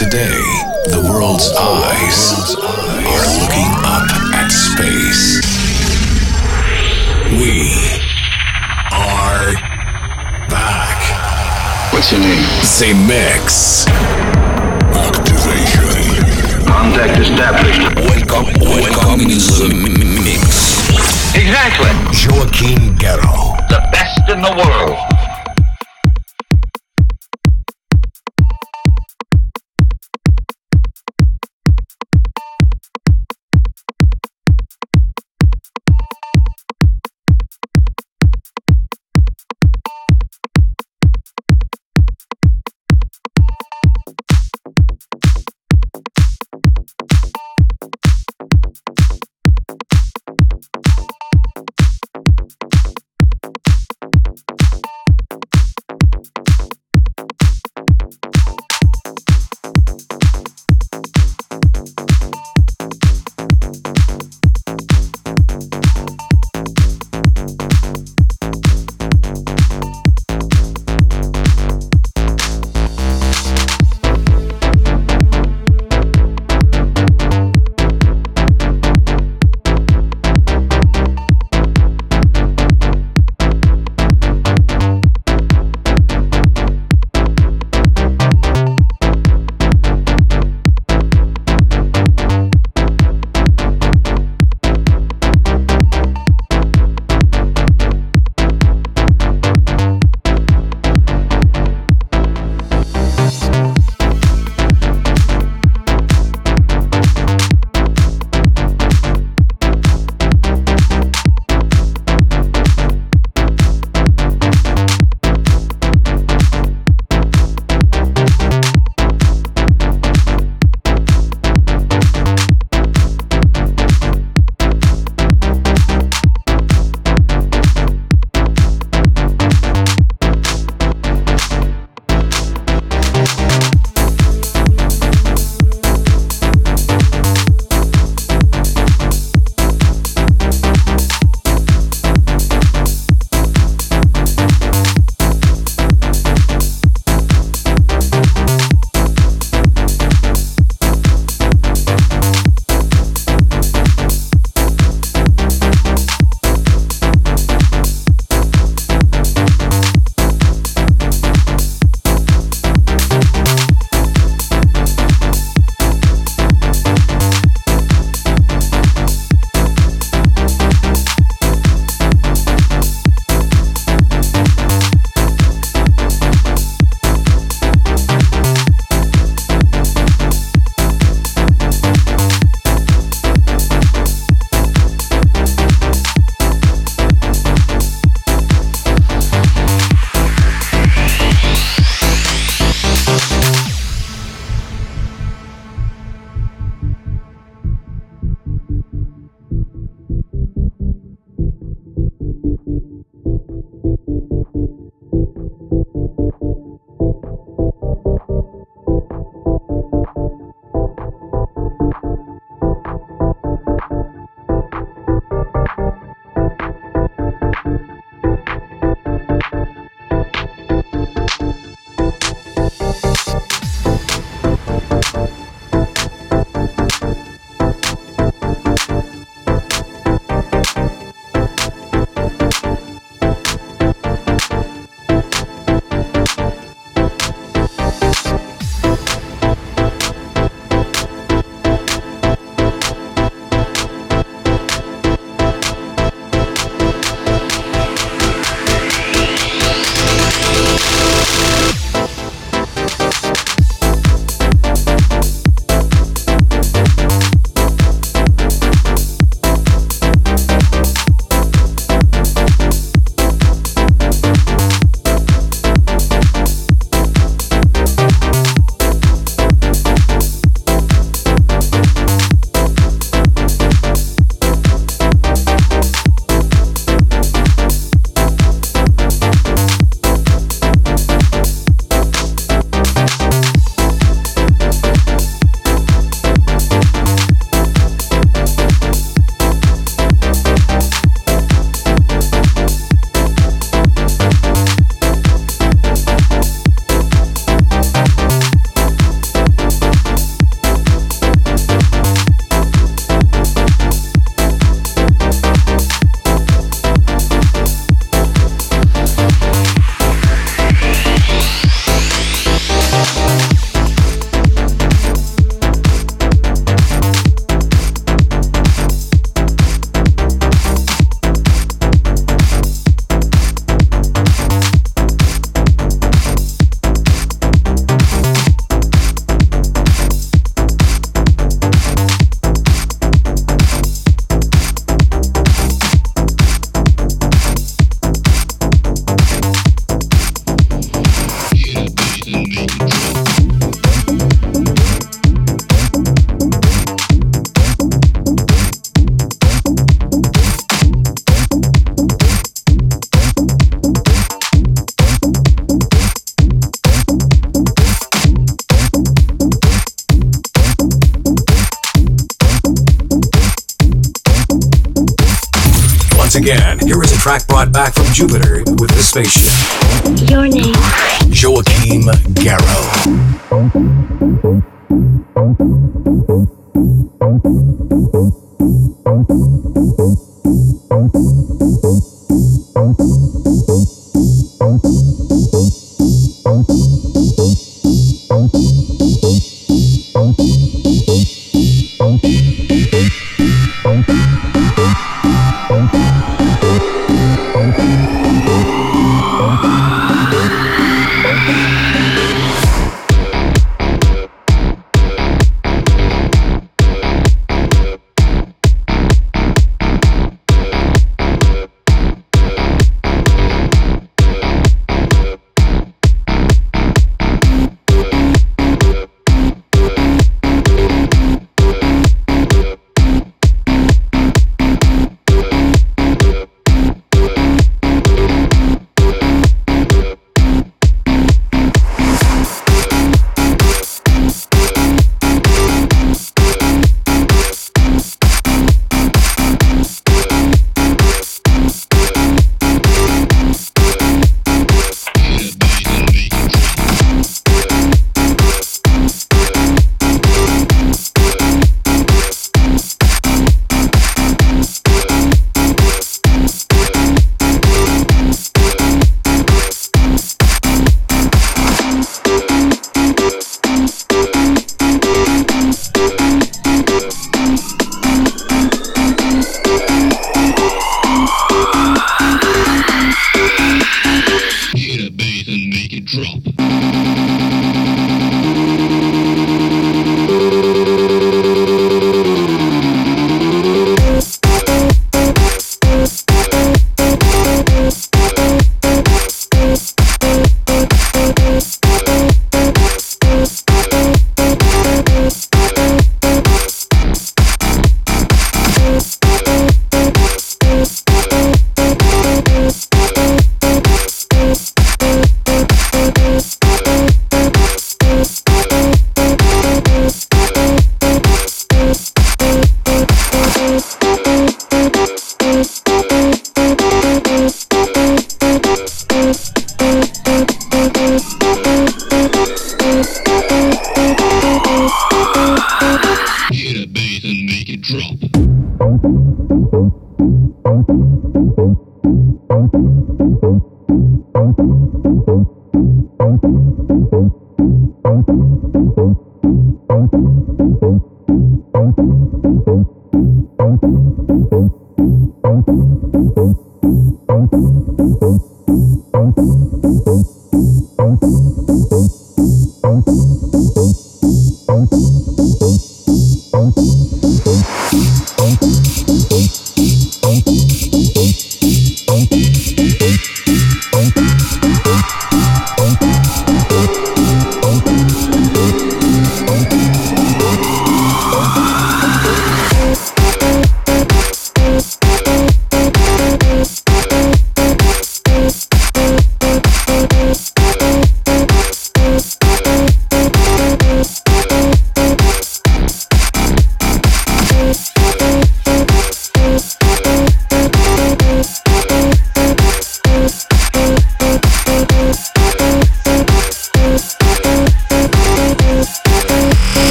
Today, the world's eyes are looking up at space. We are back. What's your name? Zemix. Activation. Contact established. Welcome, welcome in the mix. Exactly. Joaquin Guerrero. The best in the world. Jupiter with the spaceship.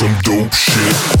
Some dope shit.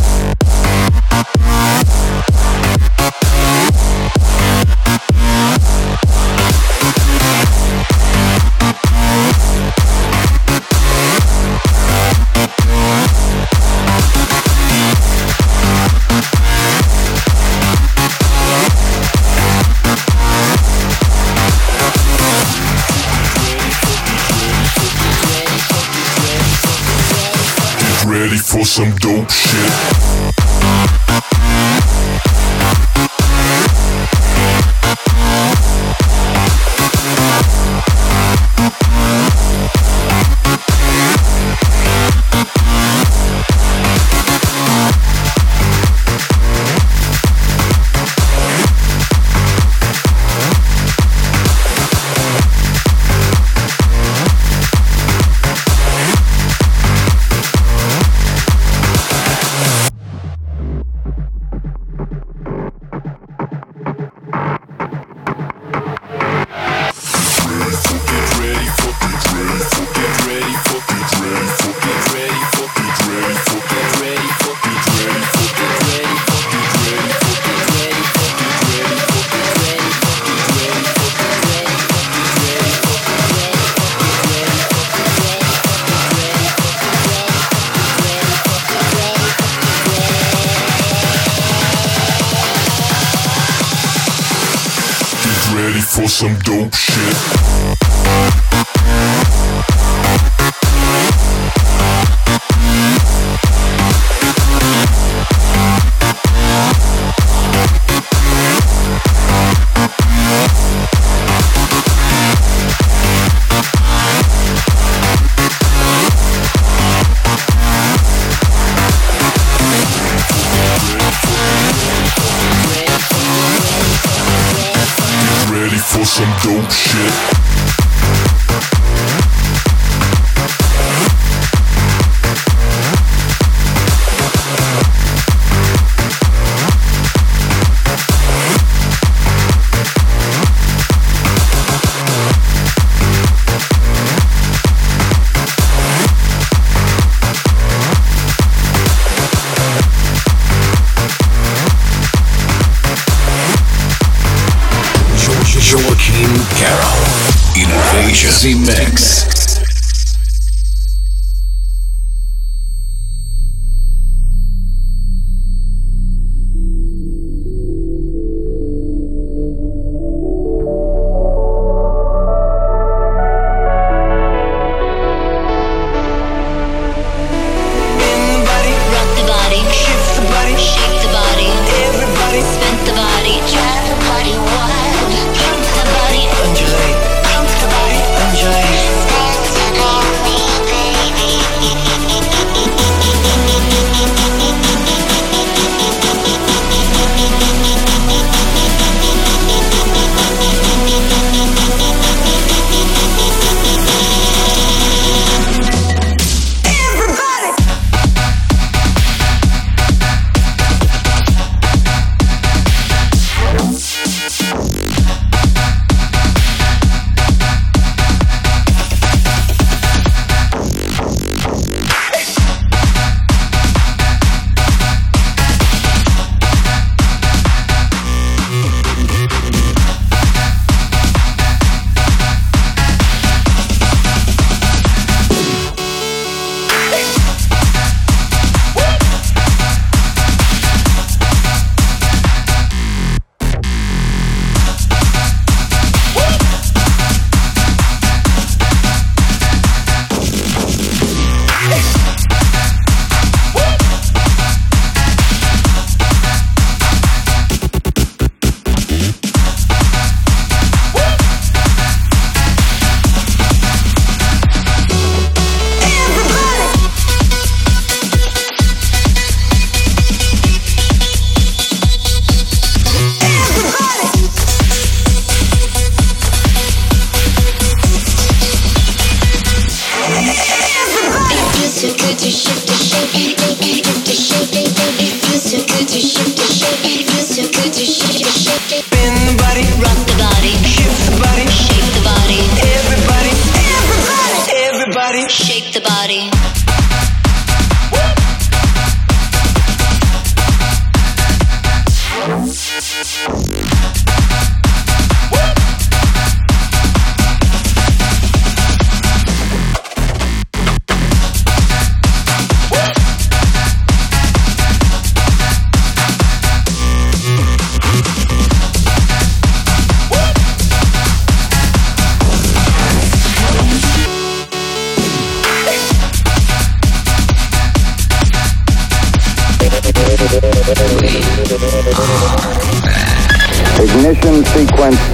ready for some dope shit.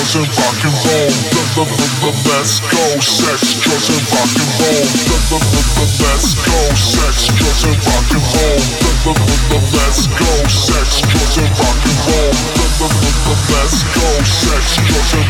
drugs and rock and roll. The, the, the, the, let's go. Sex, drugs and rock and roll. The, the, the, the, let's go. Sex, drugs and rock and roll. The, the, the, the, let's go. Sex, drugs and rock and roll. The, the, the, the, let's go. Sex, drugs and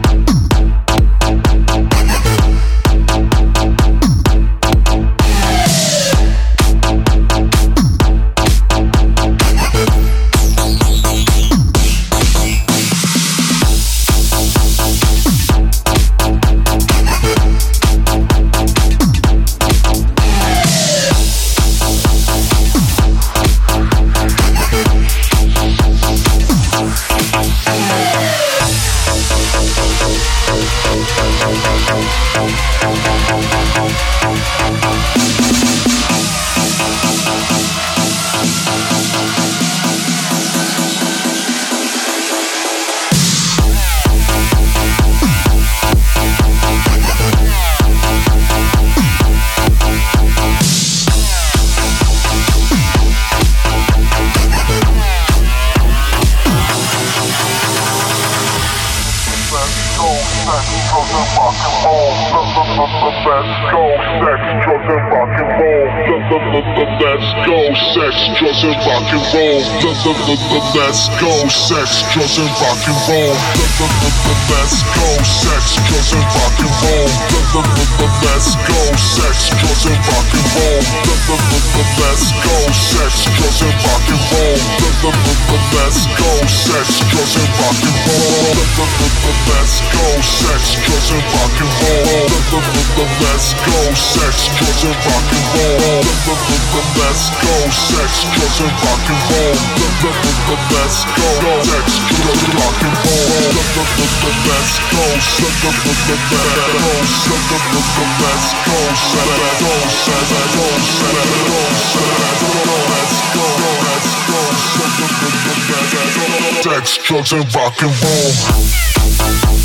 Ha ha ha ha! Let's go, sex, drugs, and rock and roll. Let's go, sex, drugs, and rock and roll. Let's go, sex, drugs, and rock and roll. Let's go, sex, drugs, and rock and roll. Let's go, sex, drugs, and rock and roll. Let's go, sex, drugs, and rock and roll. Let's go, sex, drugs, and rock and roll. Let's go, sex, drugs, and rock and roll let's go, let's go, rock and roll. Let's go, let's go, let's go, Sex, drugs, and rock and roll.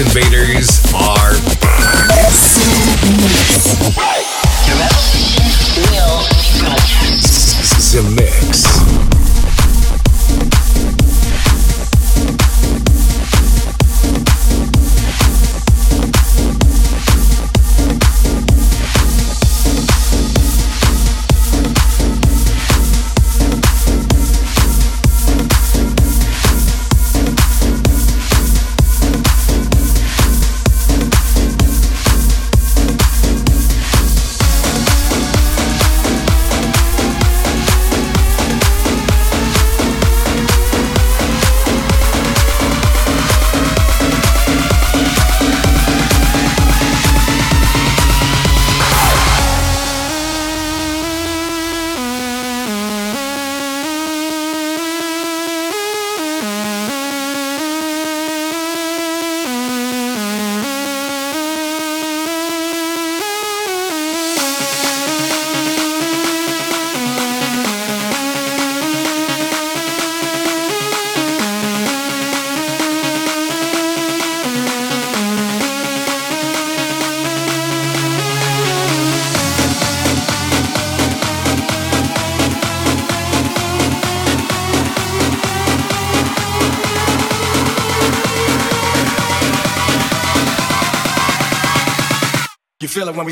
Invaders are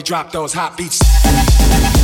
drop those hot beats.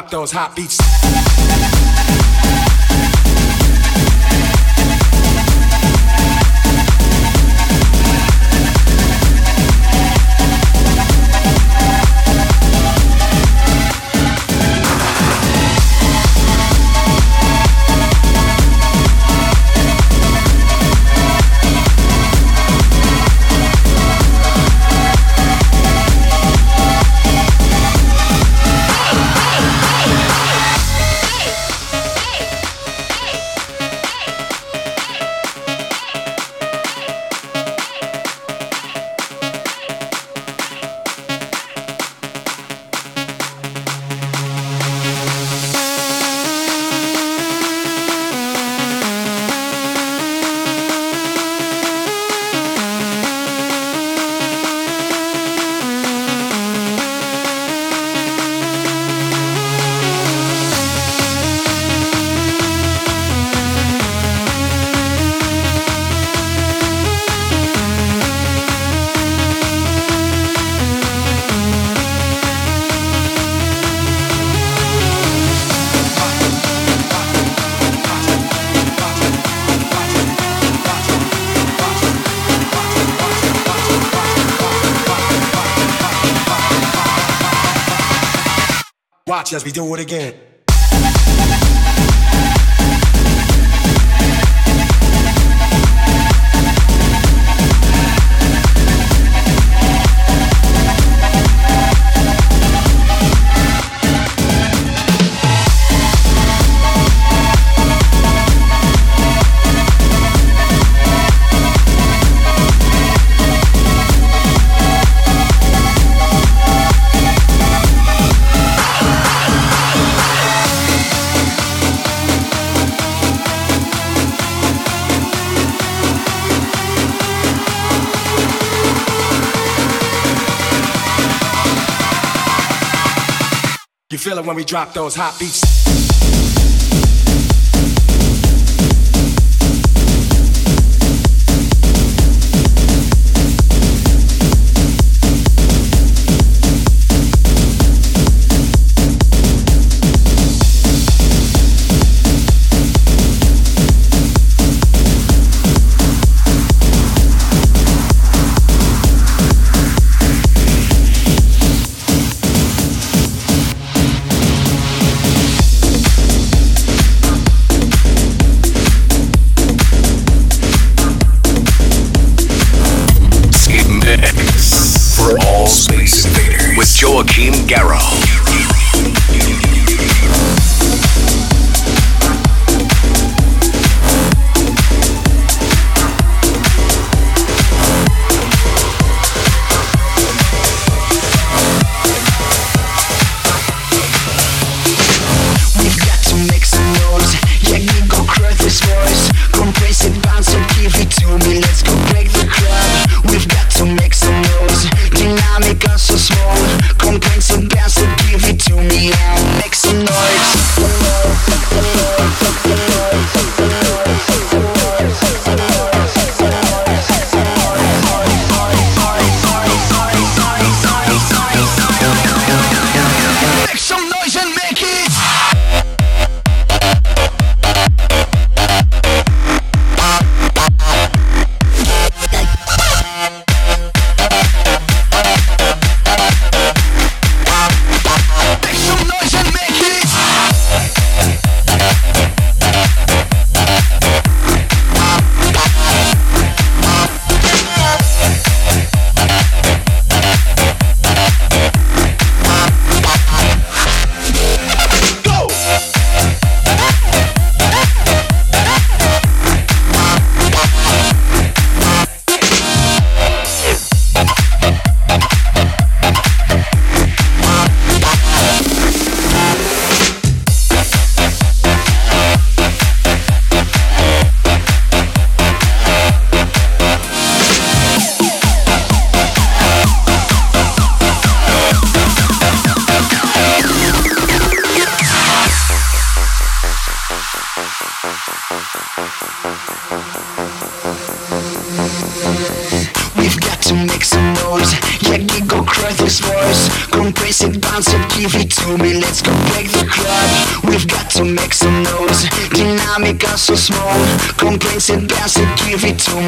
Drop those hot beats. Watch as we do it again. Feel it when we drop those hot beats.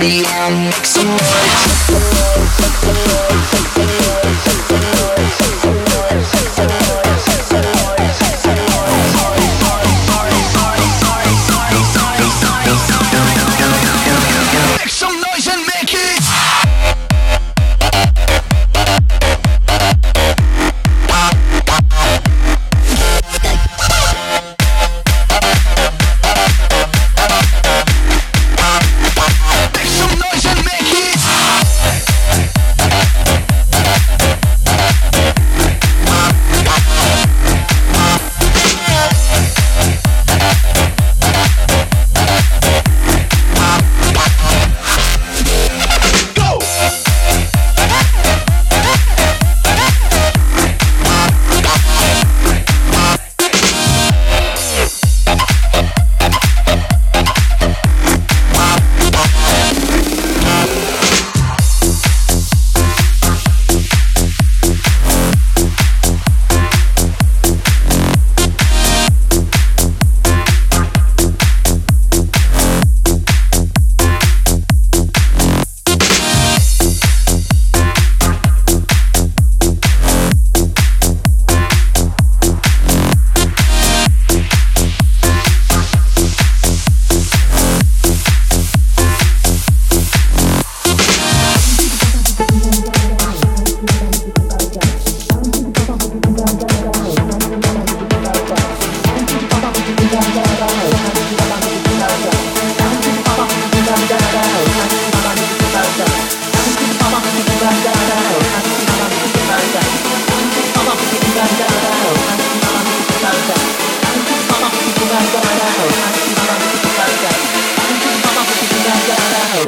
Me And make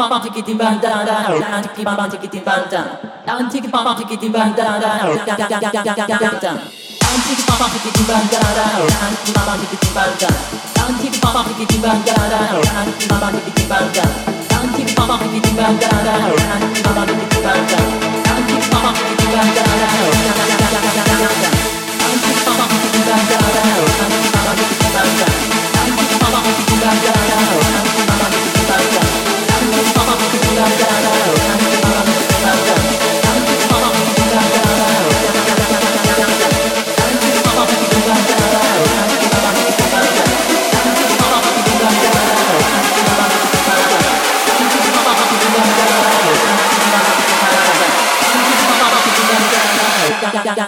pam tiki tim bam da da dan tiki pam tiki tim bam da dan tiki pam tiki tim bam da da dan dan dan dan dan dan dan dan tiki pam tiki tim bam da da dan tiki pam tiki tim bam da dan tiki pam tiki tim bam da da dan tiki pam tiki tim bam da dan tiki pam tiki tim bam da da dan tiki pam tiki tim bam da dan tiki pam tiki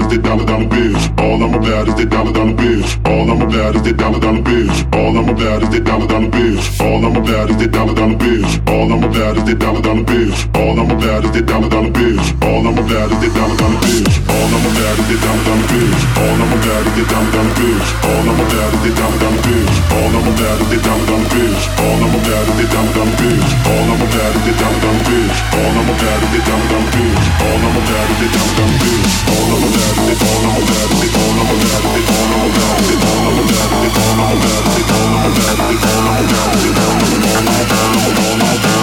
About is the dollar dollar bills. All I'm about is the dollar dollar bills. All I'm about is the dollar dollar bills. All I'm about is the dollar dollar bills. All I'm about is the dollar dollar bills. All I'm about is the dollar dollar bills. All I'm about is the dollar dollar bills. All I'm about is the dollar dollar bills. All I'm about is the dollar dollar bills. All I'm about is the dollar dollar bills. All I'm about is the dollar dollar bills. All I'm about is the dollar dollar bills. All I'm about is the dollar dollar bills. All I'm about is the dollar dollar bills. All I'm about is the dollar dollar bills. All I'm about is the dollar dollar bills. All I'm about They call them a bad, they call them a bad, they call them a bad, they call them a bad, they call them a bad, they call them a bad, they call them a bad, they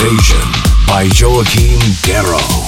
Invasion by Joachim Garraud.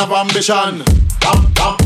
ambition. Bam, bam.